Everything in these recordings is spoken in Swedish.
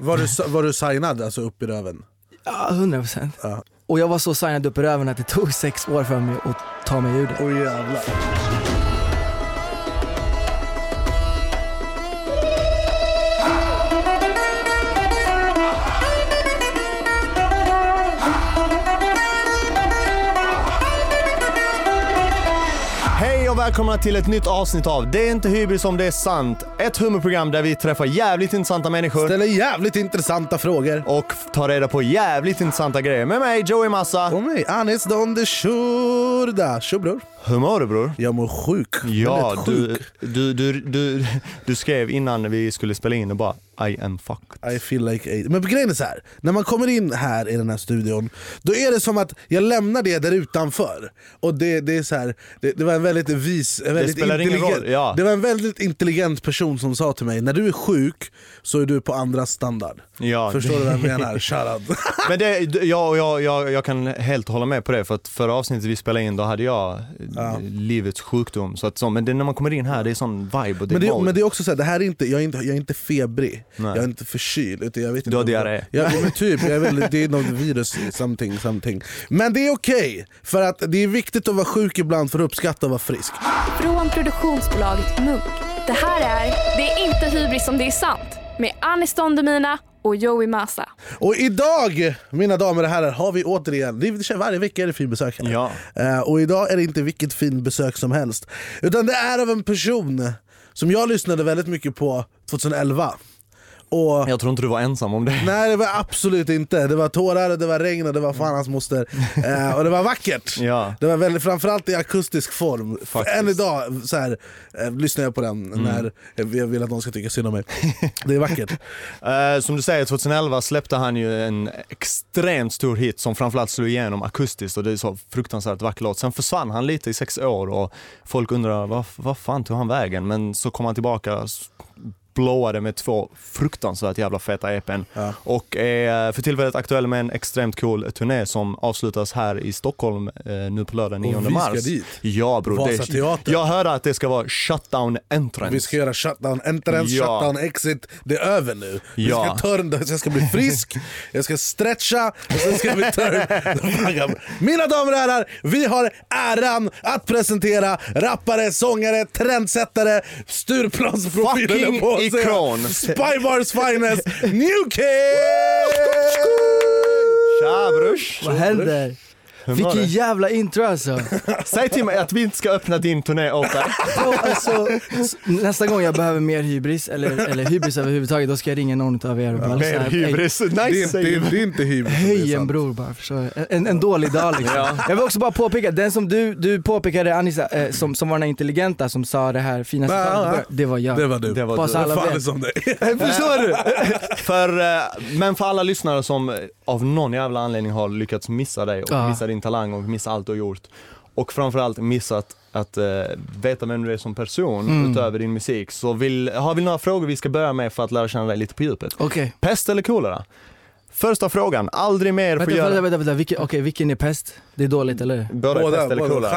Var du, var du signad alltså upp i röven? Ja, 100 procent. Ja. Och jag var så signad upp i röven att det tog sex år för mig att ta mig ur det. Oj jävlar. Välkomna till ett nytt avsnitt av Det är inte hybris om det är sant. Ett humorprogram där vi träffar jävligt intressanta människor Ställer jävligt intressanta frågor. och tar reda på jävligt intressanta grejer. Med mig Joey Massa. Och mig, Anis Don de Shurda. Tjo bror. Hur mår du bror? Jag mår sjuk. Ja, du, du, du, du, du skrev innan vi skulle spela in och bara I am fucked. I feel like eight. Men grejen är så här. när man kommer in här i den här studion, då är det som att jag lämnar det där utanför. Och det, det är så här, det, det var en väldigt vis, en väldigt spelar ingen roll, ja. det var en väldigt intelligent person som sa till mig, när du är sjuk så är du på andras standard. Ja, Förstår du vad jag menar? Shoutout. Men det, jag, jag, jag, jag kan helt hålla med på det för att förra avsnittet vi spelade in då hade jag Ja. livets sjukdom. Så att, så, men det, när man kommer in här det är sån vibe och det Men är det, mode. men det är också så här, det här är inte, jag, är inte, jag är inte febrig, Nej. jag är inte förkyld. Utan jag vet inte Du har diarré. Ja, men typ, jag är väl, det är något virus, something, something. Men det är okej, för att det är viktigt att vara sjuk ibland för att uppskatta att vara frisk. Från produktionsbolaget Munk. Det här är Det är inte hybris om det är sant med Anis Don Demina och Joey Massa. Och idag, mina damer och herrar, har vi återigen, det är, varje vecka är det fin besök här. Ja. Eh, och idag är det inte vilket fin besök som helst. Utan det är av en person som jag lyssnade väldigt mycket på 2011. Och Jag tror inte du var ensam om det. Nej det var absolut inte, det var tårar, det var regn och det var fan hans moster. Eh, och det var vackert. Ja. Det var väldigt, framförallt i akustisk form. Faktiskt. Än idag så här, eh, lyssnar jag på den när jag vill att någon ska tycka synd om mig. Det är vackert. Eh, som du säger, 2011 släppte han ju en extremt stor hit som framförallt slog igenom akustiskt och det är så fruktansvärt vacker låt. Sen försvann han lite i sex år och folk undrar vad, vad fan tog han vägen? Men så kom han tillbaka blåade med två fruktansvärt jävla feta EPn Ja. och är för tillfället aktuell med en extremt cool turné som avslutas här i Stockholm eh, nu på lördag 9 Och vi ska mars. dit. Ja bror, Vasateatern. jag hörde att det ska vara shutdown entrance. Vi ska göra shutdown entrance, Ja. shutdown exit. Det är över nu. Vi Ja. ska turn, jag ska bli frisk, jag ska stretcha och sen ska vi turn. Mina damer och herrar, vi har äran att presentera rappare, sångare, trendsättare, Stureplansprofilen Säga. ikon. Spybars finest, New Kid! Tja brors! Vad händer? Mår Vilken jävla intro alltså. Säg till mig att vi inte ska öppna din turné. Bro, alltså nästa gång jag behöver mer hybris, eller, eller hybris överhuvudtaget, då ska jag ringa någon av er och bara Mer här, hybris, Det är, nice inte, det du. är inte hybris. det Höj en bror bara, förstår? En, en dålig dag liksom. Ja. Jag vill också bara påpeka, den som du, du påpekade Anissa, eh, som, som var den här intelligenta som sa det här fina citatet, det var jag. Det var du. Det var du. alla vet. som dig. Förstår du? För, eh, men för alla lyssnare som av någon jävla anledning har lyckats missa dig och Ja. missa din talang och missa allt du har gjort. Och framförallt missat att eh, veta vem du är som person Mm. utöver din musik. Så vill, har vi några frågor vi ska börja med för att lära känna dig lite på djupet. Okej, Pest eller kolera? Första frågan, aldrig mer få göra... vänta, vänta, vänta. Vilken, okej, vilken är pest? Det är dåligt eller? Båda är pest eller kolera.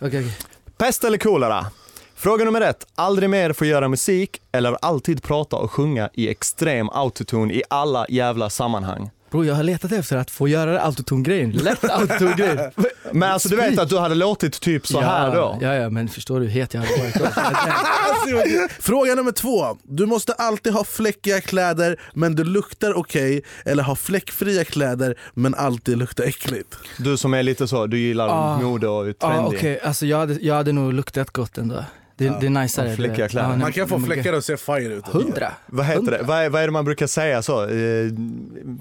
Okej. Pest eller kolera? Fråga nummer ett, aldrig mer få göra musik eller alltid prata och sjunga i extrem autotune i alla jävla sammanhang. Bror jag har letat efter att få göra autotune-grejen, lätt autotune-grejen. Men alltså du vet att du hade låtit typ så här då? Ja, ja, men förstår du hur het jag hade varit då? Fråga nummer två. Du måste alltid ha fläckiga kläder men du luktar okej eller ha fläckfria kläder men alltid luktar äckligt. Du som är lite så, du gillar Ah. mode och är Ja trendy. okej, alltså jag hade, jag hade nog luktat gott ändå. Det, det är najsare. Ja, du fläckiga kläder. Man kan få fläckar och se fire ut. Hundra. Vad heter det? Vad är, vad är det man brukar säga så? Eh,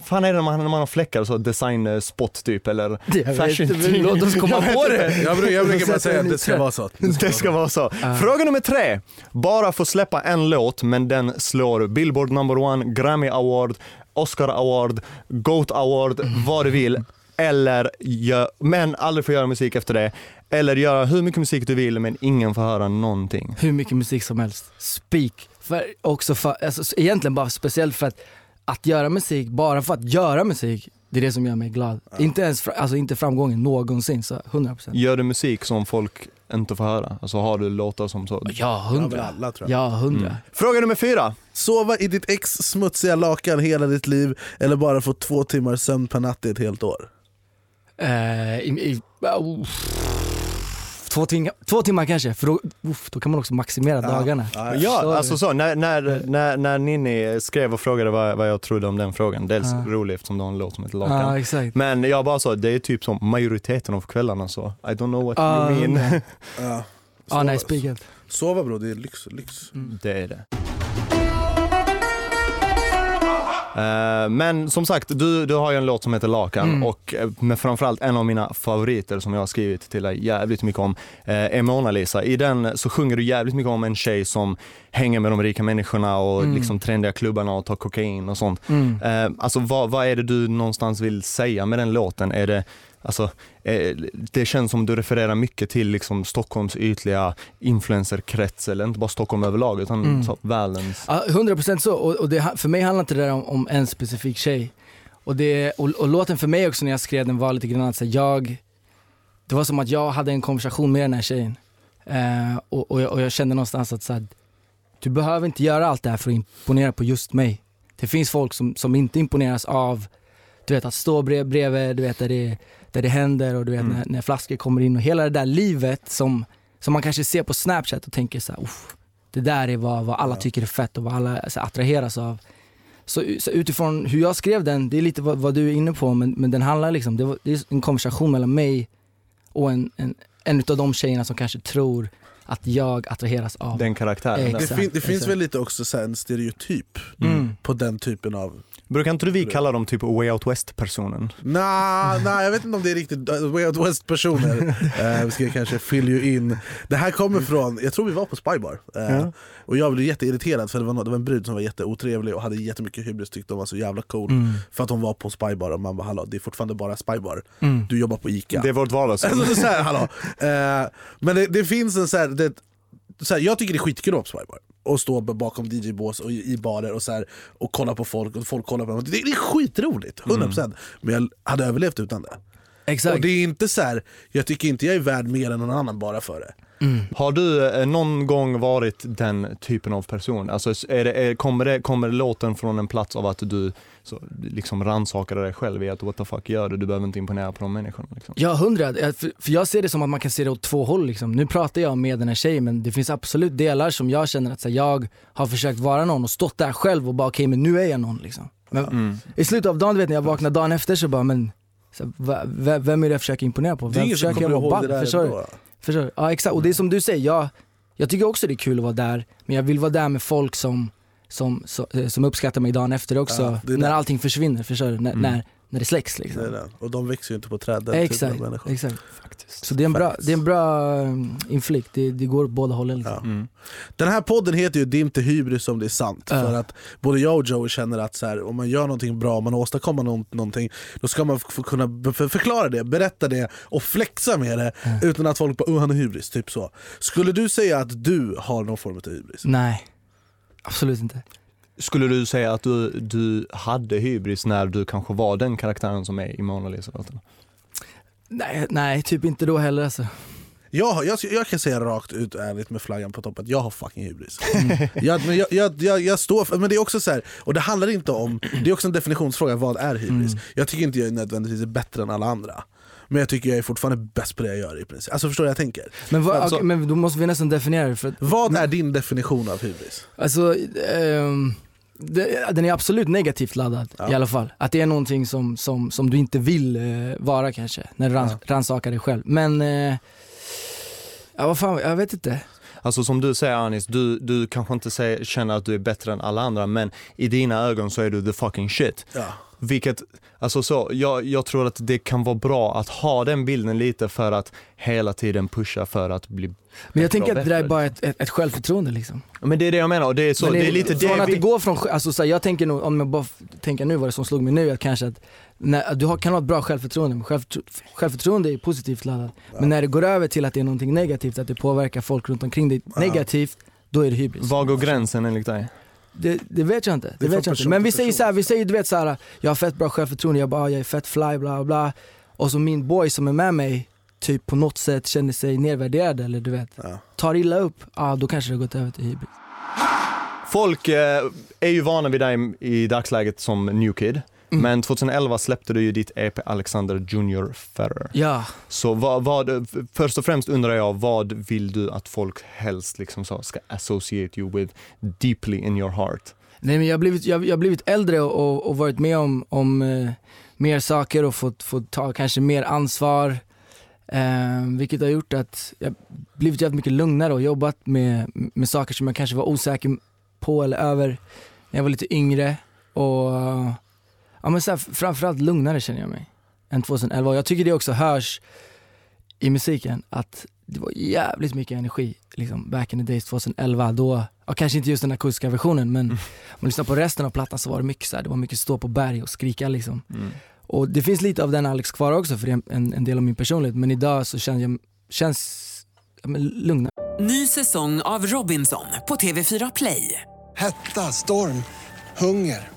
fan är det när man, när man har fläckar så? Design eh, spot typ eller fashion men Låt oss komma på det. Jag, brukar- jag brukar bara säga att det ska vara så. Det ska vara så. Fråga nummer tre. Bara få släppa en låt men den slår Billboard number one, Grammy award, Oscar award, Goat award, vad du vill. Eller gör, men aldrig få göra musik efter det. Eller göra hur mycket musik du vill men ingen får höra någonting. Hur mycket musik som helst. Speak. För, också för, alltså, egentligen bara speciellt för att, att göra musik, bara för att göra musik, det är det som gör mig glad. Inte ens, alltså inte framgången någonsin, så 100%. Gör du musik som folk inte få höra? Alltså har du låtar som så? Ja, Ja, hundra. alla tror jag. Ja, hundra. Mm. Fråga nummer fyra. Sova i ditt ex smutsiga lakan hela ditt liv eller bara få två timmar sömn per natt i ett helt år? Eh, i, i, oh, två, timmar, två timmar kanske, för då, uff, då kan man också maximera dagarna. Ja, Ja, Sorry. alltså så, när, när, när, när Ninni skrev och frågade vad, vad jag trodde om den frågan, dels Ja. roligt eftersom du har en låt som heter Lakan. Ja. Men jag bara sa, det är typ som majoriteten av kvällarna så, I don't know what Ja, you mean. Ja. Ja, nej, spikat. Sova bro, det är lyx. lyx. Det är det. Men som sagt, du, du har ju en låt som heter Lakan Mm. och eh, med framförallt en av mina favoriter som jag har skrivit till dig jävligt mycket om eh, är Mona Lisa. I den så sjunger du jävligt mycket om en tjej som hänger med de rika människorna och Mm. liksom trendiga klubbarna och tar kokain och sånt. Mm. Eh, alltså vad, vad är det du någonstans vill säga med den låten? Är det, alltså, eh, det känns som du refererar mycket till liksom Stockholms ytliga influencerkrets, eller inte bara Stockholm överlag utan Mm. så, världens. Ja, 100% så, och, och det, för mig handlar inte det där om, om en specifik tjej. Och, det, och, och låten för mig också när jag skrev den var lite grann att jag, det var som att jag hade en konversation med den här tjejen. Eh, och, och, jag, och jag kände någonstans att så här, du behöver inte göra allt det här för att imponera på just mig. Det finns folk som, som inte imponeras av du vet att stå brev, bredvid, du vet där det, där det händer och du vet Mm. när, när flaskor kommer in och hela det där livet som, som man kanske ser på snapchat och tänker så här, "Uff, det där är vad, vad alla tycker är fett och vad alla så, här, attraheras av. Så, så utifrån hur jag skrev den, det är lite vad, vad du är inne på men, men den handlar liksom, det, var, det är en konversation mellan mig och en, en, en utav de tjejerna som kanske tror att jag attraheras av. Den karaktären. Exakt. Det, fin, det finns väl lite också så en stereotyp Mm. på den typen av... Brukar inte vi kalla dem typ Way Out West-personen? Nej, nah, jag vet inte om det är riktigt Way Out West-personer. uh, vi ska kanske fylla ju in. Det här kommer från, jag tror vi var på Spybar. Uh, Ja. Och jag blev jätteirriterad för det var, det var en brud som var jätteotrevlig och hade jättemycket hybris, tyckte hon var så jävla cool. Mm. För att hon var på Spybar och man bara hallå, det är fortfarande bara Spybar. Mm. Du jobbar på Ica. Det är vårt vardagsrum. Alltså, är så här, hallå. Eh, men det, det finns en så här, det, så här, jag tycker det är skitkul att vara på Spybar och stå bakom DJ-bås och i, barer och, så här, och kolla på folk och folk kollar på mig. Det, det är skitroligt, 100% Men jag hade överlevt utan det. Exakt. Och det är inte så här, jag tycker inte jag är värd mer än någon annan bara för det. Har du eh, någon gång varit den typen av person? Alltså, är det, är, kommer, det, kommer låten från en plats av att du så, liksom rannsakade dig själv i att what the fuck gör du? Du behöver inte imponera på de människorna. Liksom. Ja, hundra. För, för jag ser det som att man kan se det åt två håll. Liksom. Nu pratar jag med den här tjejen men det finns absolut delar som jag känner att så här, jag har försökt vara någon och stått där själv och bara okej men nu är jag någon liksom. Men Mm. i slutet av dagen, du vet när jag vaknar dagen efter så bara men så, vem är det jag försöker imponera på? Det är Vem ingen som försöker jag kommer vara ihåg det där Förstår. Förstår du? Ja exakt, och det är som du säger, jag, jag tycker också det är kul att vara där men jag vill vara där med folk som, som, så, eh, som uppskattar mig dagen efter också. Ja, när allting försvinner, förstår du? När, Mm. när, när det släcks liksom. Det det. Och de växer ju inte på träd, den typen Exakt, av människor. exakt. Så det är en bra, det är en bra um, inflikt, det, det går åt båda hållen. Liksom. Ja. Mm. Den här podden heter ju Det är inte hybris om det är sant. Ja. För att både jag och Joey känner att så här, om man gör någonting bra, om man åstadkommer någon, någonting, då ska man kunna förklara det, berätta det och flexa med det utan att folk bara oh, han är hybris. Typ så. Skulle du säga att du har någon form av hybris? Nej, absolut inte. Skulle du säga att du, du hade hybris när du kanske var den karaktären som är i Mona Lisa-låten? Nej, nej, typ inte då heller alltså. Jag, jag, jag kan säga rakt ut ärligt med flaggan på toppen att jag har fucking hybris. jag, men jag, jag, jag, jag står för, men det är också så här, och det handlar inte om, det är också en definitionsfråga, vad är hybris? Jag tycker inte jag är nödvändigtvis är bättre än alla andra. Men jag tycker jag är fortfarande bäst på det jag gör i princip. Alltså förstår du vad jag tänker? Men, vad, Alltså- okej, men då måste vi nästan definiera det. För att, Vad är din definition av hybris? alltså, ehm, det, den är absolut negativt laddad Ja. i alla fall. Att det är någonting som, som, som du inte vill eh, vara kanske, när du rans, Ja. rannsakar dig själv. Men, eh, ja vad fan, jag vet inte. Alltså som du säger Anis, du, du kanske inte säger, känner att du är bättre än alla andra men i dina ögon så är du the fucking shit. Ja. Vilket, alltså så, jag, jag tror att det kan vara bra att ha den bilden lite för att hela tiden pusha för att bli Men jag tänker att det där är bara ett, ett, ett självförtroende liksom. Men det är det jag menar och det är så, Men det, är lite från det att vi... det går från, alltså så här, jag tänker nog, om jag bara tänker nu vad det som slog mig nu, att kanske att när, du har, kan ha ett bra självförtroende, men självförtro, självförtroende är positivt laddat. Men när det går över till att det är någonting negativt, att det påverkar folk runt omkring dig negativt, då är det hybris. Var går gränsen enligt dig? Det, det vet jag inte. Det vet jag inte. Men vi säger så här, vi säger du vet så här, jag har fett bra självförtroende, jag bara, jag är fett fly, bla bla. Och så min boy som är med mig, typ på något sätt känner sig nedvärderad eller du vet, Ja. tar illa upp, ja då kanske det har gått över till hybris. Folk eh, är ju vana vid dig i dagsläget som New Kid. Mm. Men 2011 släppte du ju ditt EP Alexander Junior Ferrer. Ja, Så vad, vad, först och främst undrar jag, vad vill du att folk helst liksom så ska associate you with deeply in your heart? nej men jag har blivit, jag, jag blivit äldre och, och, och varit med om, om eh, mer saker och fått, fått ta kanske mer ansvar. Eh, vilket har gjort att jag blivit jävligt mycket lugnare och jobbat med, med saker som jag kanske var osäker på eller över när jag var lite yngre. Och ja, men så här, framförallt lugnare känner jag mig än 2011. Och jag tycker det också hörs i musiken att det var jävligt mycket energi liksom back in the days 2011. Då, ja, kanske inte just den akustiska versionen men om man lyssnar på resten av plattan så var det mycket så här, det var mycket stå på berg och skrika liksom. Och det finns lite av den Alex kvar också för det är en, en del av min personlighet men idag så känns jag, känns ja, men lugnare. Ny säsong av Robinson på TV4 Play. Hetta, storm, hunger.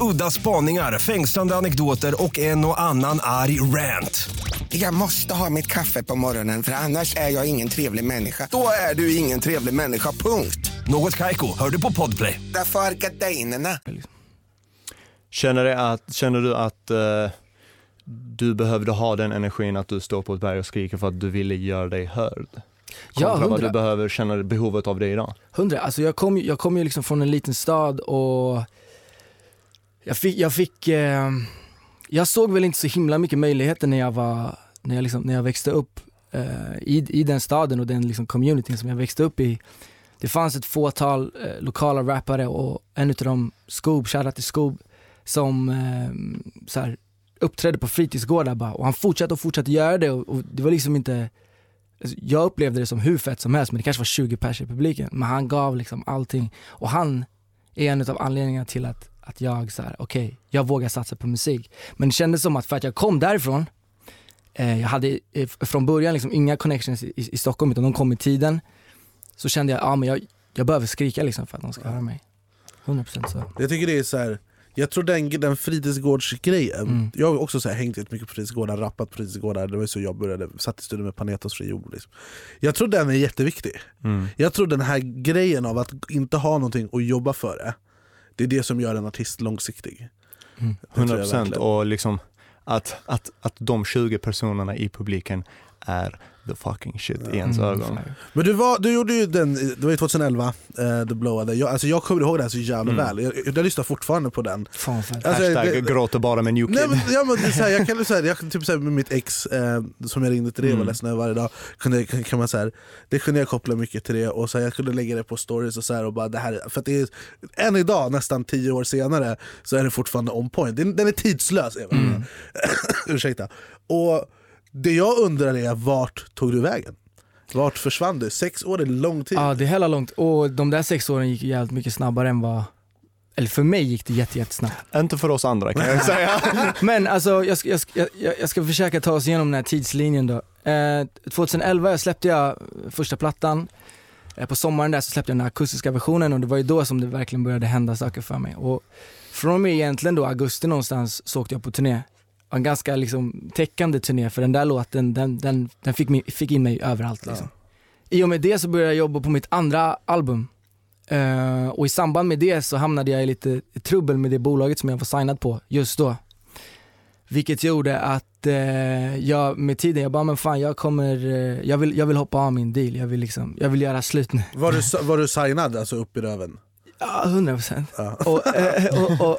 Udda spaningar, fängslande anekdoter och en och annan arg rant. Jag måste ha mitt kaffe på morgonen för annars är jag ingen trevlig människa. Då är du ingen trevlig människa, punkt. Något Kaiko, hör du på Podplay. Därför är gardinerna. Känner, det att, känner du att eh, du behövde ha den energin att du står på ett berg och skriker för att du ville göra dig hörd? Ja, Kontra vad du behöver, känner behovet av det idag? Hundra, alltså jag kom, jag kom ju liksom från en liten stad och jag fick, jag fick, eh, jag såg väl inte så himla mycket möjligheter när jag var, när jag, liksom, när jag växte upp eh, i, i den staden och den liksom communityn som jag växte upp i. Det fanns ett fåtal eh, lokala rappare och en utav dem, Scoob, shoutout till Scoob, som eh, så här, uppträdde på fritidsgårdar bara och han fortsatte och fortsatte göra det och, och det var liksom inte Alltså, jag upplevde det som hur fett som helst men det kanske var 20 pers i publiken. Men han gav liksom allting och han är en av anledningarna till att, att jag så här, okej, jag vågar satsa på musik. Men det kändes som att för att jag kom därifrån, eh, jag hade eh, från början liksom inga connections i, i, i Stockholm utan de kom i tiden. Så kände jag, ja men jag, jag behöver skrika liksom för att de ska höra mig. 100% så. Jag tycker det är så här. Jag tror den, den fritidsgårdsgrejen, Mm. jag har också så här, hängt rätt mycket på fritidsgårdar, rappat på fritidsgårdar, det var så jag började, satt i studion med Panetos fri jord. Liksom. Jag tror den är jätteviktig. Jag tror den här grejen av att inte ha någonting och jobba för det, det är det som gör en artist långsiktig. Jag 100 procent verkligen. och liksom att, att, att de 20 personerna i publiken är the fucking shit i ens Mm, ögon. Men du, var, du gjorde ju den, det var ju 2011, uh, The Blowade. Jag, alltså jag kommer ihåg det här så jävla Mm. väl, jag, jag, jag lyssnar fortfarande på den. Fan. Alltså, Hashtag det- gråter bara med New Kid. Nej, men, ja, men det är så här, jag kan så här, jag, typ så här, med mitt ex eh, som jag ringde till det och var Mm. ledsen över varje dag, kunde, kan, kan man så här, det kunde jag koppla mycket till det och så här, jag kunde lägga det på stories och så här, och bara det här, är- för att det är, än idag, nästan tio år senare, så är det fortfarande on point. Den, den är tidslös. Eva. Ursäkta. Och det jag undrar är, vart tog du vägen? Vart försvann du? Sex år är lång tid. Ja det är hella långt och de där sex åren gick jävligt mycket snabbare än vad, eller för mig gick det jätte, jättesnabbt. Inte för oss andra kan jag säga. Men alltså jag ska, jag, ska, jag, jag ska försöka ta oss igenom den här tidslinjen då. Eh, 2011 släppte jag första plattan, eh, på sommaren där så släppte jag den akustiska versionen och det var ju då som det verkligen började hända saker för mig. Och från och med egentligen då augusti någonstans så åkte jag på turné. En ganska liksom täckande turné för den där låten den, den, den fick, mig, fick in mig överallt liksom. I och med det så började jag jobba på mitt andra album. Eh, och i samband med det så hamnade jag i lite trubbel med det bolaget som jag var signad på just då. Vilket gjorde att eh, jag med tiden, jag bara men fan jag kommer, eh, jag, vill, jag vill hoppa av min deal, jag vill liksom, jag vill göra slut nu. Var, du, var du signad alltså upp i röven? Ja, 100 procent. Ja. Och, och, och,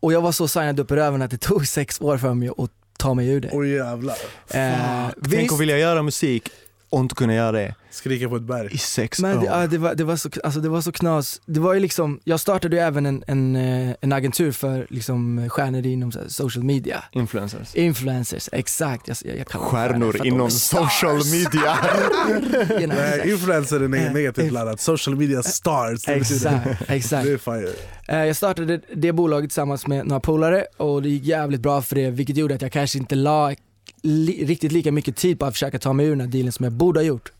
och jag var så signad upp i röven att det tog sex år för mig att ta mig ur det. Oj jävlar. Eh, Tänk visst, att vilja göra musik och inte kunna göra det Skrika på ett berg. i sex Men det, år. ja, det, var, det, var så, alltså det var så knas. Det var ju liksom, jag startade ju även en, en, eh, en agentur för liksom stjärnor inom så här social media. Influencers. Influencers, exakt. Jag, jag, jag Stjärnor inom social media. You know, Nej, influencer är neg- negativt laddat. Social media stars. det betyder- Exakt, exakt. Det är Eh, Jag startade det bolaget tillsammans med några polare och det gick jävligt bra för det vilket gjorde att jag kanske inte la li- riktigt lika mycket tid på att försöka ta mig ur den här dealen som jag borde ha gjort.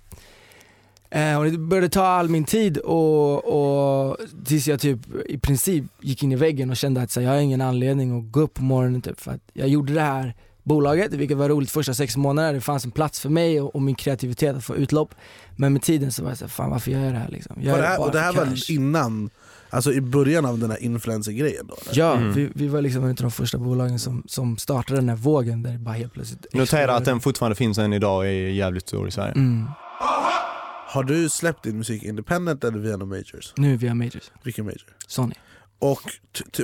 Eh, och det började ta all min tid och, och tills jag typ i princip gick in i väggen och kände att så, jag har ingen anledning att gå upp på morgonen typ, för att jag gjorde det här bolaget, vilket var roligt första sex månaderna. Det fanns en plats för mig och, och min kreativitet att få utlopp. Men med tiden så var jag såhär, fan varför gör jag det här liksom? Jag det här, bara och det här var cash. innan, alltså i början av den här influencer-grejen då? eller? Ja, Mm. vi, vi var liksom en av de första bolagen som, som startade den här vågen där det bara helt plötsligt Notera att den fortfarande finns än idag och är jävligt stor i Sverige. mm. Har du släppt din musik independent eller via några majors? Nu via Majors, Vilken major? Sony. Och,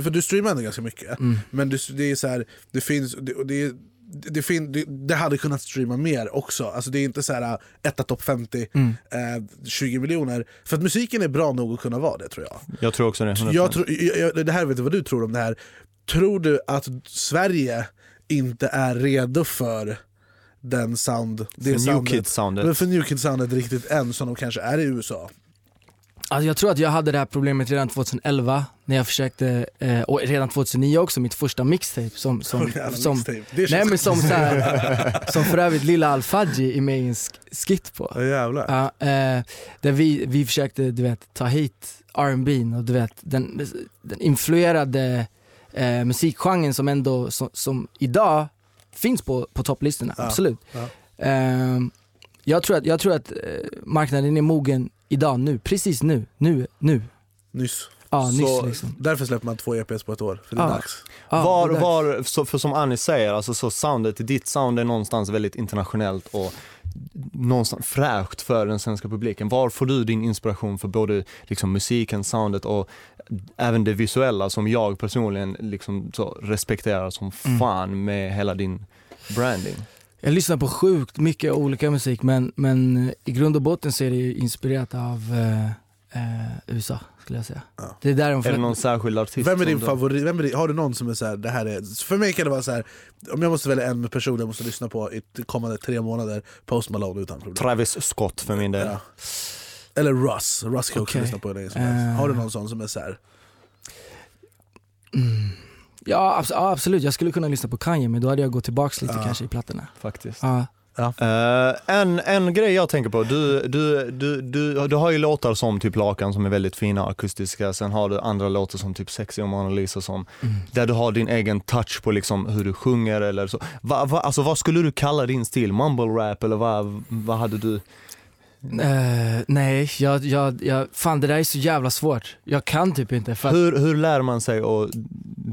för du streamar ändå ganska mycket, Mm. men du, det är så här, det finns, det, och det, är- det, fin, det, hade kunnat streama mer också, alltså det är inte så här äh, etta topp 50, Mm. eh, 20 miljoner. För att musiken är bra nog att kunna vara det tror jag. Jag tror också det. 100%. jag, tror, jag, jag det här vet inte vad du tror om det här. Tror du att Sverige inte är redo för den sound, det För New soundet, Kids-soundet. men för New Kids soundet riktigt än som de kanske är i USA? Alltså jag tror att jag hade det här problemet redan 2011 när jag försökte, eh, och redan 2009 också, mitt första mixtape som, som, Jävla som, mixtape. Nej men som så här, som för övrigt Lilla Al-Fadji är med i en sk- skit på. Ja, jävlar. Ja, eh, där vi, vi försökte du vet, ta hit R&B och du vet, den, den influerade eh, musikgenren som ändå, som, som idag finns på, på topplistorna, Ja, absolut. ja. Eh, jag tror att, jag tror att eh, marknaden är mogen idag, nu, precis nu, nu, nu. Nyss. Ja, nyss Så- liksom. Därför släpper man två EPs på ett år, för det är Ja. dags. Ja, var, där. var, så, för som Anis säger, alltså så soundet, ditt sound är någonstans väldigt internationellt och någonstans fräscht för den svenska publiken. Var får du din inspiration för både liksom, musiken, soundet och även det visuella som jag personligen liksom, så respekterar som Mm. fan med hela din branding? Jag lyssnar på sjukt mycket olika musik men, men i grund och botten så är det ju inspirerat av eh, eh, USA skulle jag säga. Ja. Det är där de Är det någon särskild artist? Vem är din favorit? Vem är din, har du någon som är så här, det här är... För mig kan det vara så här, om jag måste välja en person jag måste lyssna på i de kommande tre månader, Post Malone utan problem. Travis Scott för min del. Ja. Eller Russ, Russ kan jag också Okej. lyssna på som helst. Eh. Har du någon sån som är så här, Mm. Ja, abs- ja absolut, jag skulle kunna lyssna på Kanye men då hade jag gått tillbaks lite Ja. kanske i plattorna. Faktiskt. Ja. Eh, en, en grej jag tänker på, du, du, du, du, du har ju låtar som typ Lakan som är väldigt fina akustiska, sen har du andra låtar som typ Sexy och Mona Lisa som, Mm. där du har din egen touch på liksom hur du sjunger eller så. Va, va, alltså vad skulle du kalla din stil? Mumble rap eller vad, vad hade du? Eh, nej, jag, jag, jag, fan det där är så jävla svårt. Jag kan typ inte för Hur, hur lär man sig och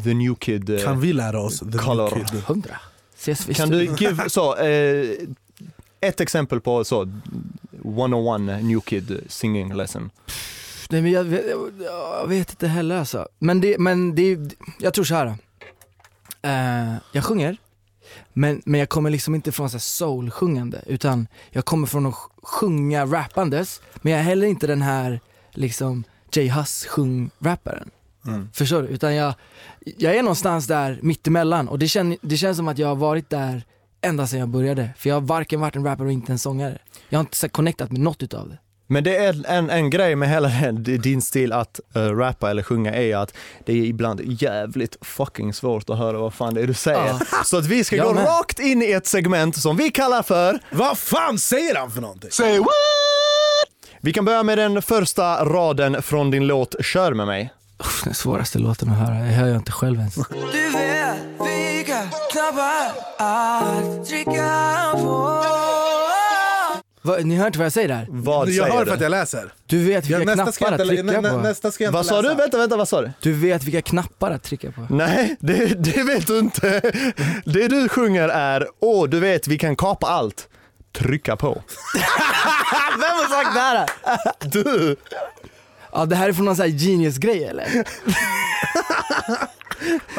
the new kid? eh, kan vi lära oss? The Color. New Kid? hundra. Ses visst. Kan du give, så, eh, ett exempel på så, 101 new kid singing lesson? Nej men jag vet, jag vet inte heller alltså. Men det, men det, jag tror så här. Jag sjunger, men, men jag kommer liksom inte från så här soul-sjungande, utan jag kommer från att sjunga rappandes, men jag är heller inte den här liksom Jay Huss sjung-rapparen. Mm. Förstår du? Utan jag, jag är någonstans där mittemellan och det, känn, det känns som att jag har varit där ända sedan jag började. För jag har varken varit en rappare och inte en sångare. Jag har inte så connectat med något utav det. Men det är en, en grej med hela din stil att uh, rappa eller sjunga är att det är ibland jävligt fucking svårt att höra vad fan det är du säger. Ja. Så att vi ska Jag gå med. rakt in i ett segment som vi kallar för Vad fan säger han för någonting? Say what? Vi kan börja med den första raden från din låt Kör med mig. Den svåraste låten att höra, det hör jag inte själv ens. Du vet vilka knappar att trycka på Va, ni hör inte vad jag säger där? Vad jag säger hör du? för att jag läser. Du vet vilka Ja, nästa, ska knappar jag att trycka nä, nä, på? nästa ska jag inte Vad sa läsa. du? Vänta, vänta, vad sa du? Du vet vilka knappar att trycka på? Nej, det, det vet du inte. Det du sjunger är Åh, du vet vi kan kapa allt. Trycka på. Vem har sagt det här? Du! Ja det här är från någon sån här genius-grej eller?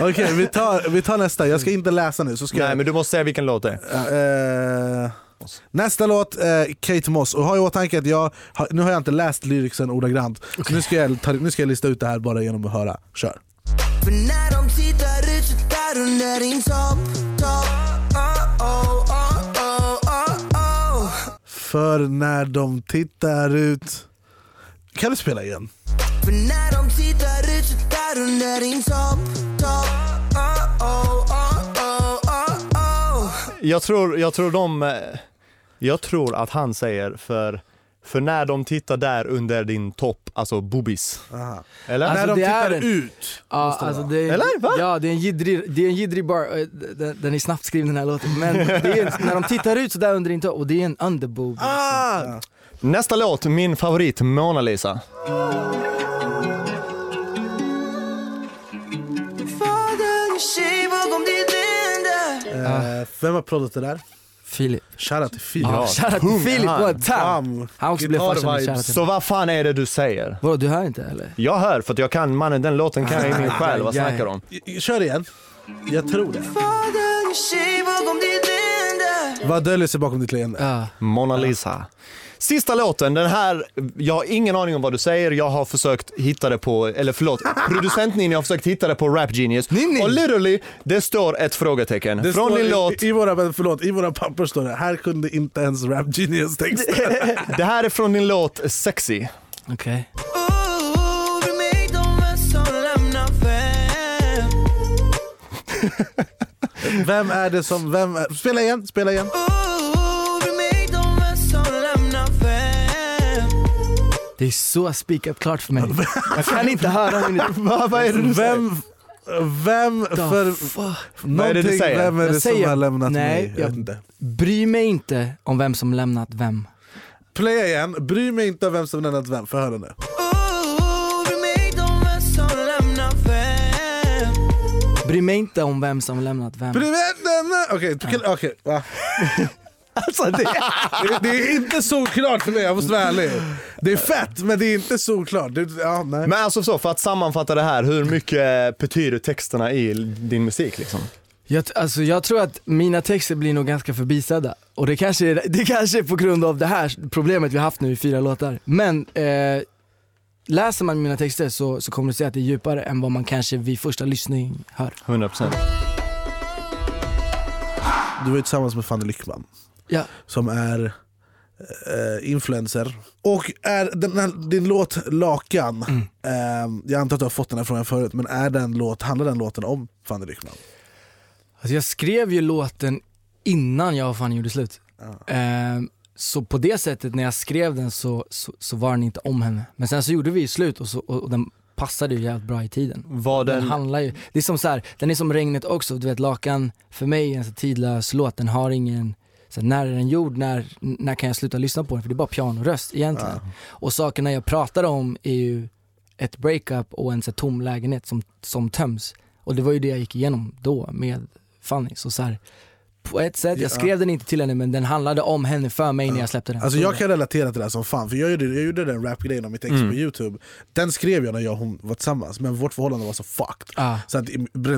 Okej, vi, tar, vi tar nästa. Jag ska inte läsa nu. Så ska Nej jag, men du måste säga vilken låt det är. Ja, eh, Moss. Nästa låt, eh, Kate Moss. Och ha i åtanke att jag, har- nu har jag inte läst lyricsen ordagrant. Så nu ska, jag ta, nu ska jag lista ut det här bara genom att höra. Kör. För när de tittar ut så där under din topp, topp oh, oh, oh, oh, oh, oh. För när de tittar ut... Kan du spela igen? För när de tittar ut så där under din topp, topp oh, oh, oh, oh, oh, oh. Jag tror, jag tror de, eh, jag tror att han säger för, för när de tittar där under din topp, alltså boobies. Aha. Eller? Alltså, när de är tittar en- ut. Ja, det alltså det, Eller? Va? Ja, det är en jiddrig, det är en jiddrig bar. eh, Den, den är snabbt skriven den här låten. Men det är, en- när de tittar ut sådär under din topp, och det är en underboob. Ah! Nästa låt, min favorit, Mona Lisa. Eh, vem har proddat det där? Filip. Shoutout till Filip. Ja, shoutout till Filip one time. Han också blev Guitar farsa med vibes. shoutout till Så vad fan är det du säger? Vadå, du hör inte eller? Jag hör för att jag kan, mannen den låten kan jag i min själ, vad snackar du om? Kör igen. Jag tror det. Fader, tjej bakom ditt leende Vad döljer sig bakom ditt leende? Mona Lisa. Sista låten, den här, jag har ingen aning om vad du säger, jag har försökt hitta det på, eller förlåt, producent Ninni har försökt hitta det på Rap Genius. Ninni? Och literally, det står ett frågetecken. Det Från din i, låt, I, i, våra, förlåt, I våra papper står det, här kunde inte ens Rap Genius texten. det här är från din låt Sexy. Okej. Fem Vem är det som, vem är, spela igen, spela igen. Det är så spikat klart för mig. Jag kan inte höra min... Va, vad är det du säger? Vem, vem för. Vad är det du säger? vem är Jag det som säger- har lämnat nej, mig? Jag jag- inte. Bry mig inte om vem som lämnat vem. Playa igen, bry mig inte om vem som lämnat vem, få höra nu. Bry mig inte om vem som som lämnat vem. Bry mig inte, okej, okej, okej, va? Alltså, det, Det, det är inte solklart för mig, jag måste vara ärlig. Det är fett, men det är inte solklart. Det, ja, nej. men alltså så, för att sammanfatta det här, hur mycket betyder texterna i din musik liksom? Jag, alltså, jag tror att mina texter blir nog ganska förbisedda. Och det kanske, är, det kanske är på grund av det här problemet vi har haft nu i fyra låtar. Men eh, läser man mina texter så, så kommer du se att det är djupare än vad man kanske vid första lyssning hör. 100%. Du var ju tillsammans med Fanny Lyckman. Ja. som är eh, influencer. Och är den här, din låt Lakan, Mm. eh, jag antar att du har fått den här frågan förut, men är den låt, handlar den låten om Fanny Lyckman? Alltså jag skrev ju låten innan jag och Fanny gjorde slut. Ja. Eh, så på det sättet när jag skrev den så, så, så var den inte om henne. Men sen så gjorde vi ju slut och, så, och, och den passade ju jävligt bra i tiden. Var Den den, handlar ju, det är som så här, den är som regnet också, du vet Lakan, för mig är en så tidlös låt, den har ingen, så här, när är den gjord, när, när kan jag sluta lyssna på den? För det är bara pianoröst egentligen. Och sakerna jag pratar om är ju ett breakup och en så här, tom lägenhet som, som töms. Och det var ju det jag gick igenom då med Fanny. Så, så här, på ett sätt, jag Ja. skrev den inte till henne men den handlade om henne för mig när jag släppte den. Alltså Så jag kan relatera till det här som fan, för jag gjorde, jag gjorde den rap-grejen om mitt ex Mm. på youtube. Den skrev jag när jag och hon var tillsammans, men vårt förhållande var så fucked. Ah. Så att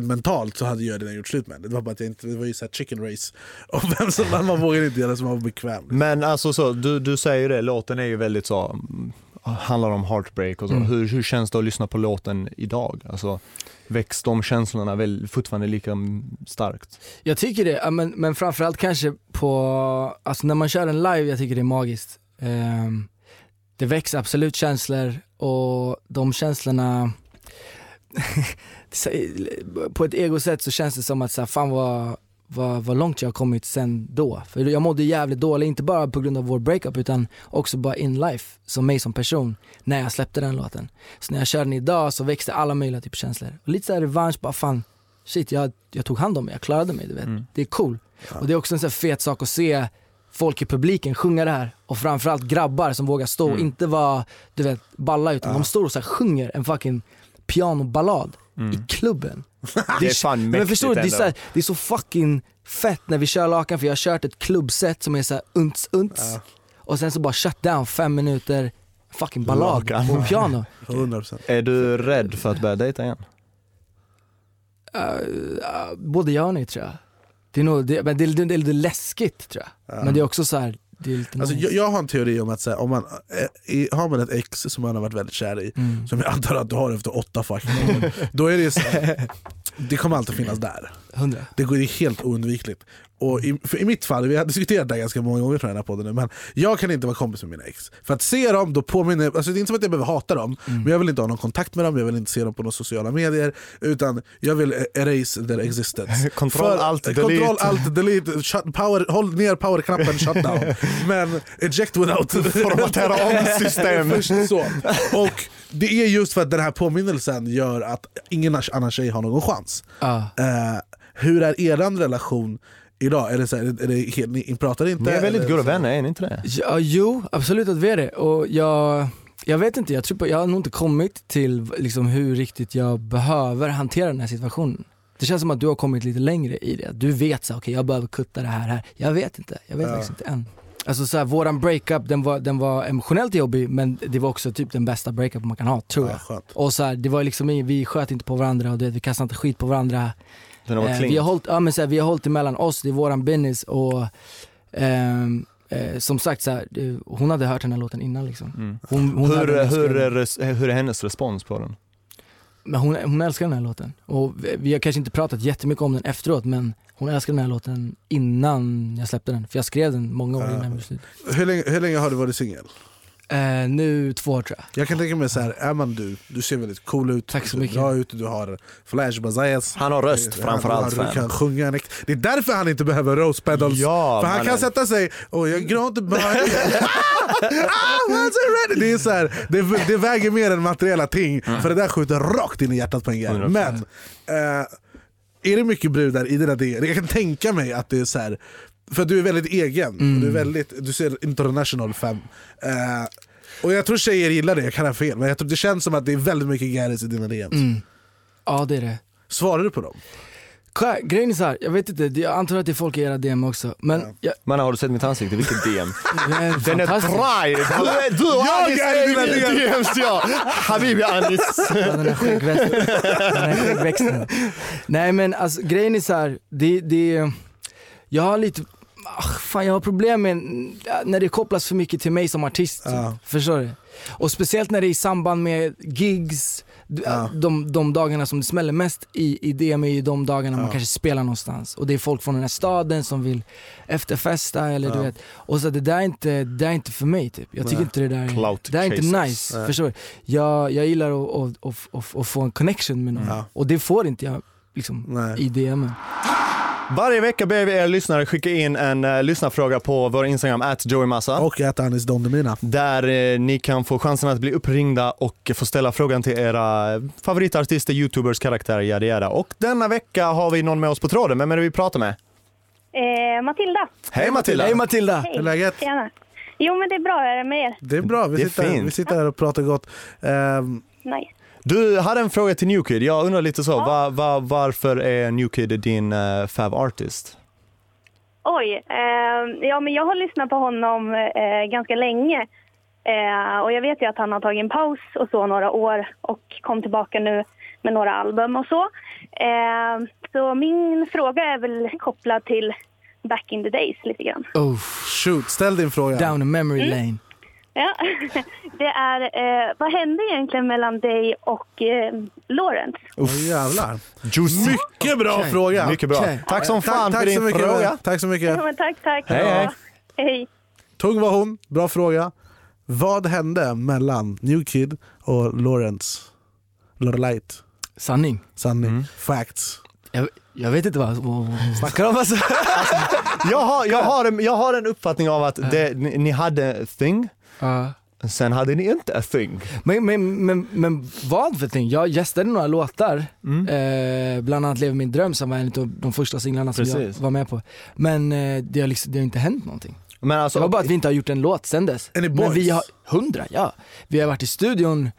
mentalt så hade jag redan gjort slut med henne. Det var bara att jag inte, det var ju så chicken race. Och vem som, man, man vågade inte göra som man var bekväm. men alltså så, du, du säger ju det, låten är ju väldigt så, mm, handlar om heartbreak och så. Mm. Hur, hur känns det att lyssna på låten idag? Alltså, väcks de känslorna väl fortfarande lika starkt? Jag tycker det, men, men framförallt kanske på, alltså när man kör den live, jag tycker det är magiskt. Um, det väcks absolut känslor och de känslorna, på ett egosätt så känns det som att så här, fan vad, vad, vad långt jag har kommit sen då. För jag mådde jävligt dåligt, inte bara på grund av vår breakup utan också bara in life, som mig som person, när jag släppte den låten. Så när jag kör den idag så växte alla möjliga typer känslor. Och lite såhär revansch, bara fan, shit jag, jag tog hand om mig, jag klarade mig du vet. Mm. Det är cool. Och det är också en sån fet sak att se folk i publiken sjunga det här och framförallt grabbar som vågar stå och Mm. inte vara du vet, balla utan de står och så sjunger en fucking pianoballad i klubben. Mm. Det är fan men mäktigt förstår du, det är, så här, det är så fucking fett när vi kör Lakan för jag har kört ett klubbset som är så här unts unts och sen så bara shut down fem minuter fucking ballad Lakan. på piano. 100%. Är du rädd för att börja dejta igen? Uh, uh, både ja och nej tror jag. Det är nog, det, men det, är- det är lite läskigt tror jag. Men det är också så här, det Alltså, nice. jag, jag har en teori om att så här, om man, eh, i- har man ett ex som man har varit väldigt kär i, Mm. som jag antar att du har efter åtta fucking år, då är det så här, det kommer alltid finnas där. Hundra. Det går det är helt oundvikligt. Och i, för I mitt fall, vi har diskuterat det här ganska många gånger tror jag, i den här podden nu, men jag kan inte vara kompis med mina ex. För att se dem, då påminner alltså det är inte som att jag behöver hata dem, Mm. men jag vill inte ha någon kontakt med dem, jag vill inte se dem på några sociala medier, utan jag vill eh, erase their existence. Control, alt, eh, delete. Control, alt, delete, shut, power, håll ner powerknappen, shutdown. men eject without... Formatera om system. Först så. Och det är just för att den här påminnelsen gör att ingen annan tjej har någon chans. Ja. Eh, hur är er relation idag? Är det så här, är det helt, ni pratar inte? Ni är väldigt goda vänner, är ni inte det? Ja, jo, absolut att vi är det. Och jag, jag vet inte, jag, tror på, jag har nog inte kommit till liksom, hur riktigt jag behöver hantera den här situationen. Det känns som att du har kommit lite längre i det. Du vet så, okej jag behöver kutta det här, här. Jag vet inte, jag vet Ja. faktiskt inte än. Alltså så här, våran breakup den var, den var emotionellt jobbig men det var också typ den bästa breakup man kan ha, tror Ja, jag. skönt. Och så här, det var liksom, vi sköt inte på varandra och det, vi kastade inte skit på varandra. Den var Eh, clean. vi, har hållit, ja, men så här, vi har hållit emellan oss, det är våran business och ehm, eh, som sagt så här, det, hon hade hört den här låten innan liksom. Mm. Hon, hon Hur, hur, är, res- hur är hennes respons på den? Men hon, hon älskar den här låten. Och vi- vi har kanske inte pratat jättemycket om den efteråt men hon älskar den här låten innan jag släppte den. För jag skrev den många år innan vi slut. Hur, länge, hur länge har du varit singel? Eh, nu två år tror jag. Jag kan tänka mig så här, är man du, du ser väldigt cool ut, Tack så du ser mycket. bra ut, du har flash bazayas. Han har röst framförallt. Du kan sjunga en Det är därför han inte behöver rose pedals. Ja, för han mannen. kan sätta sig och jag gråter bara. ah, ready? Det, är så här, det, det väger mer än materiella ting, för det där skjuter rakt in i hjärtat på en. 100%. Men eh, är det mycket brudar i dina DM? Jag kan tänka mig att det är så här, för du är väldigt egen, och du, är väldigt, du ser international fem. Eh, och jag tror tjejer gillar det, jag kan ha fel, men jag tror, det känns som att det är väldigt mycket Garris i dina DMs. Mm. Ja det är det. Svarar du på dem? Grejen är såhär, jag vet inte, jag antar att det är folk i era DM också. Men jag, Men har du sett mitt ansikte? Vilket DM? är Den är fantastisk. dry! Du, är- du och Jag Anis är i är DM. DMs ja! Habibi Anis! Ja, den här skäggväxten. den här skäggväxten. Nej men alltså grejen är så här, det, det, jag har lite, ah, fan jag har problem med när det kopplas för mycket till mig som artist. Ja. Förstår du? Och speciellt när det är i samband med gigs, Ja. de, de dagarna som det smäller mest i, i DM är ju de dagarna man Ja. kanske spelar någonstans. Och det är folk från den här staden som vill efterfesta eller du Ja. vet. Och så det där är inte, det där är inte för mig typ. Jag tycker Nej. inte det där är, Clout det där är inte nice. Nej. Förstår du? Jag, jag gillar att, att, att, att, att få en connection med någon. Ja. Och det får inte jag liksom, Nej. i DMen. Varje vecka ber vi er lyssnare skicka in en uh, lyssnarfråga på vår Instagram, at Joey Och äta Anis Don. Där eh, ni kan få chansen att bli uppringda och få ställa frågan till era favoritartister, youtubers, karaktärer, yada yada. Och denna vecka har vi någon med oss på tråden. Vem är det vi pratar med? Eh, Matilda. Hej Matilda! Hej Matilda! Hej. Hur är läget? Tjena. Jo, men det är bra. Är det med er? Det är bra, vi, Det är sitter, fint. vi sitter här och pratar gott. Ehm, Nice. Du hade en fråga till Newkid. Jag undrar lite så, va, va, varför är Newkid din uh, fav artist? Oj. Eh, ja, men jag har lyssnat på honom eh, ganska länge. Eh, och jag vet ju att han har tagit en paus och så några år och kom tillbaka nu med några album och så. Eh, så min fråga är väl kopplad till back in the days lite grann. Oh, shoot, ställ din fråga. down a memory Mm. Ja. Det är, eh, vad hände egentligen mellan dig och eh, Lawrence? Åh jävlar. Juicy. Mycket bra Okej. fråga. Mycket bra. Okej. Tack som fan tack för din så mycket, fråga. Tack så mycket. Ja, tack, tack. Hej, hej. Hej. Tung var hon, bra fråga. Vad hände mellan New Kid och Lawrence? Lorelite? Sanning. Sanning. Mm. Facts. Jag, jag vet inte vad, hon snackar om alltså. Jag har, jag, har en, jag har en uppfattning av att det, ni, ni hade thing, Ja. sen hade ni inte a thing. Men, men, men, men vad för ting? Jag gästade några låtar, Mm. eh, bland annat Lever min dröm som var en av de första singlarna som Precis. jag var med på. Men eh, det, har liksom, det har inte hänt någonting. Men alltså, Det var bara att vi inte har gjort en låt sen dess. Men vi har, hundra, ja. Vi har varit i studion,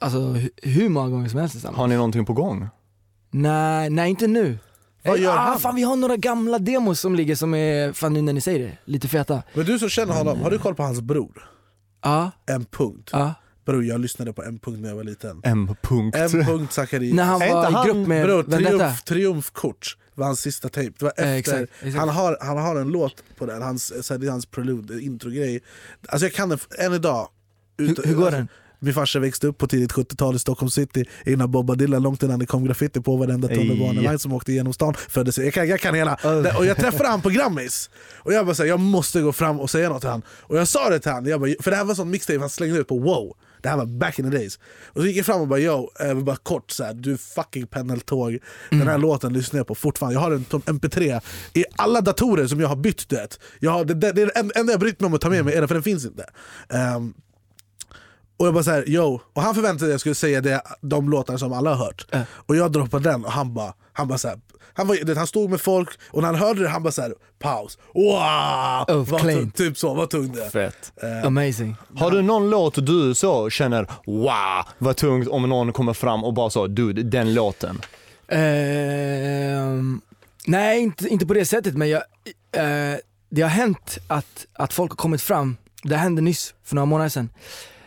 alltså hu- hur många gånger som helst tillsammans. har ni någonting på gång? Nej, nej inte nu. Vad Eh, gör ah, han? Fan vi har några gamla demos som ligger som är, fan nu när ni säger det, lite feta. Men du som känner honom, har du koll på hans bror? Ja, En punkt. ja. Bror, jag lyssnade på en punkt när jag var liten. M. Punkt. En punkt Zacharias. När han var inte i han- grupp med Bror, triumf, triumfkort. var hans sista tape. Det var Eh, efter, exakt, exakt. Han, har, han har en låt på den, hans, så här, det är hans prelude, introgrej. Alltså jag kan den än idag. Ut- Hur, hur går alltså, den? Min farsa växte upp på tidigt 70-tal i Stockholm city innan Bob Dylan, långt innan det kom graffiti på varenda tunnelbanevagn som åkte genom stan. Föddes, jag, kan, jag kan hela. Det- Och jag träffade han på Grammis, och jag bara såhär, jag måste gå fram och säga något till han. Och jag sa det till han, jag bara, för det här var sån mixtape han slängde ut på wow. Det här var back in the days. Och så gick jag fram och bara yo, eh, bara kort såhär, du fucking pendeltåg. Den här låten lyssnar jag på fortfarande. Jag har en som mp3 i alla datorer som jag har bytt. Du vet. Jag har, det, det, det är det enda jag brytt mig om att ta med mig, är det, för den finns inte. Ehm, och jag bara såhär, yo. Och han förväntade sig att jag skulle säga det, de låtar som alla har hört. Och jag droppade den och han bara, han bara såhär, han, var, han stod med folk och när han hörde det han bara såhär, paus. Wow! Oh, Vad typ så, vad tung det. Fett. Amazing. Har du någon låt du så känner wow vad tungt om någon kommer fram och bara så dude den låten. Ehm, nej, inte, inte på det sättet men jag, eh, det har hänt att, att folk har kommit fram, det hände nyss för några månader sedan.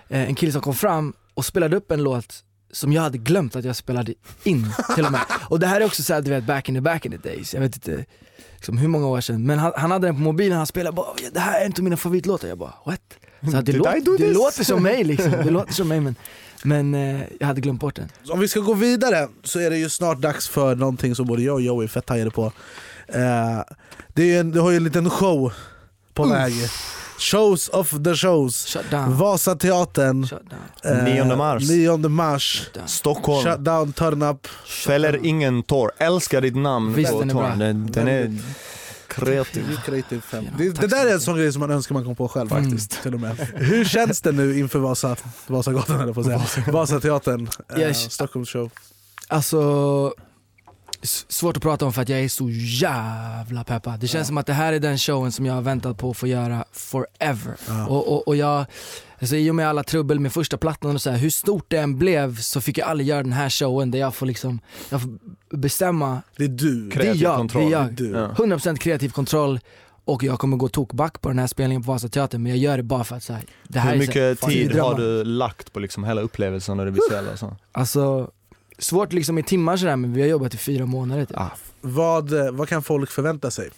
Eh, en kille som kom fram och spelade upp en låt som jag hade glömt att jag spelade in till och med. Och det här är också såhär du vet back in the back in the days, jag vet inte liksom, hur många år sedan. Men han, han hade den på mobilen, han spelade bara det här är inte mina favoritlåtar. Jag bara what? Så det, do det låter som mig liksom, det låter som mig men, men eh, jag hade glömt bort den. Om vi ska gå vidare så är det ju snart dags för någonting som både jag och Joey är fett taggade på. Eh, det är ju en, du har ju en liten show på väg. Shows of the shows. Vasateatern. Shut down. eh, 9 mars. 9 mars. Stockholm. Shut down, turn up. Fäller ingen tår. Älskar ditt namn Visst, på den är bra. Den, den är kreativ. Creative fem. Det, det där är en sån grej som man önskar man kom på själv Mm. faktiskt. Till och med. Hur känns det nu inför Vasa, Vasagatan eller på att säga. Vasateatern, eh, Yes. Stockholms show. Alltså, svårt att prata om för att jag är så jävla peppad. Det känns som att det här är den showen som jag har väntat på att få göra forever. Ja. Och, och, och jag, alltså i och med alla trubbel med första plattan och så här, hur stort det än blev så fick jag aldrig göra den här showen där jag får liksom, jag får bestämma. Det är du. Det är jag, kontroll. det är jag. Du. Ja. 100% kreativ kontroll och jag kommer gå tokback på den här spelningen på Vasateatern men jag gör det bara för att så här, det här Hur är så här, mycket tid det är har du lagt på liksom hela upplevelsen och det visuella? och Så? Alltså, svårt liksom i timmar sådär men vi har jobbat i fyra månader typ. Ah. Vad, eh, vad kan folk förvänta sig?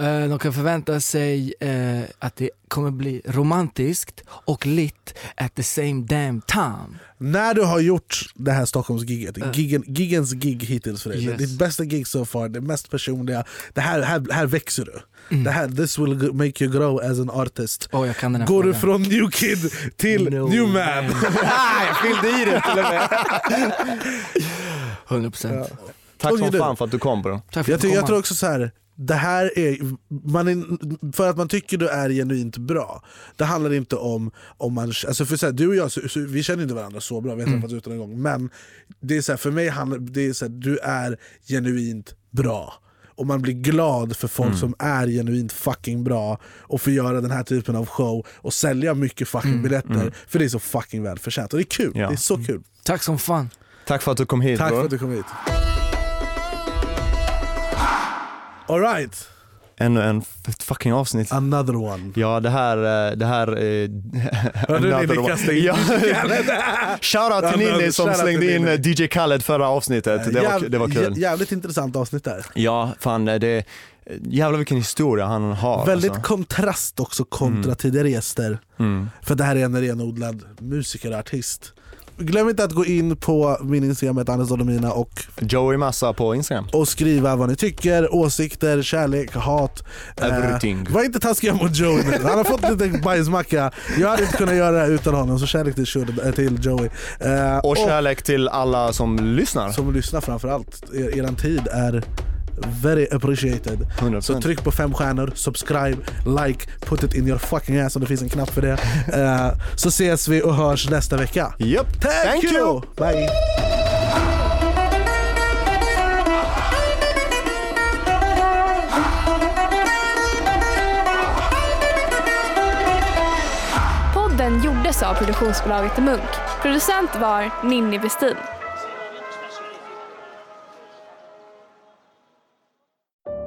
Eh, De kan förvänta sig eh, att det kommer bli romantiskt och lit at the same damn time. När du har gjort det här Stockholmsgiget, Uh. gigen, gigens gig hittills för dig, Yes. ditt bästa gig so far, det mest personliga, det här, här, här växer du. Mm. Det här, this will make you grow as an artist. Åh, jag kan den här Går du från new kid till No new man? jag fyllde i det till och med. 100%. Tack Ung är som fan för att du kom bro. Tack för Jag, jag tror också så här. Det här är, man är, för att man tycker du är genuint bra, det handlar inte om om man... Alltså för så här, du och jag, så, så, vi känner inte varandra så bra, vi har Mm. träffats utan en gång. Men det är så här, för mig handlar det är så här, du är genuint bra. Och man blir glad för folk Mm. som är genuint fucking bra och får göra den här typen av show och sälja mycket fucking Mm. biljetter. För det är så fucking välförtjänt. Och det är kul, Ja. det är så kul. Tack som fan. Tack för att du kom hit Tack bro. för att du kom hit. Alright, Ännu en f- fucking avsnitt. another one. Ja det här, eh, det här... eh, Hörde ni, another ni one. kastade in Ja. DJ Khaled. Shoutout till Ninni som slängde in eh, DJ Khaled förra avsnittet. Det var, det var kul. jä- Jävligt intressant avsnitt där. Ja, fan det... Jävlar vilken historia han har. Väldigt alltså. kontrast också kontra tidigare gäster. Mm. För det här är en renodlad musiker och artist. Glöm inte att gå in på min Instagram, Anders Dolomina och, Joey Massa på Instagram. och skriva vad ni tycker, åsikter, kärlek, hat. Everything. Eh, var inte taskiga mot Joey nu. Han har fått lite bajsmacka. Jag hade inte kunnat göra det här utan honom, så kärlek till, Shud- till Joey. Eh, Och kärlek till alla som lyssnar. som lyssnar framförallt. Er, eran tid är very appreciated. 100%. Så tryck på fem stjärnor, subscribe, like, put it in your fucking ass om det finns en knapp för det. Eh, så ses vi och hörs nästa vecka. Yep. Thank, Thank you! you! Bye! Podden gjordes av produktionsbolaget Munk. Producent var Ninni Westin.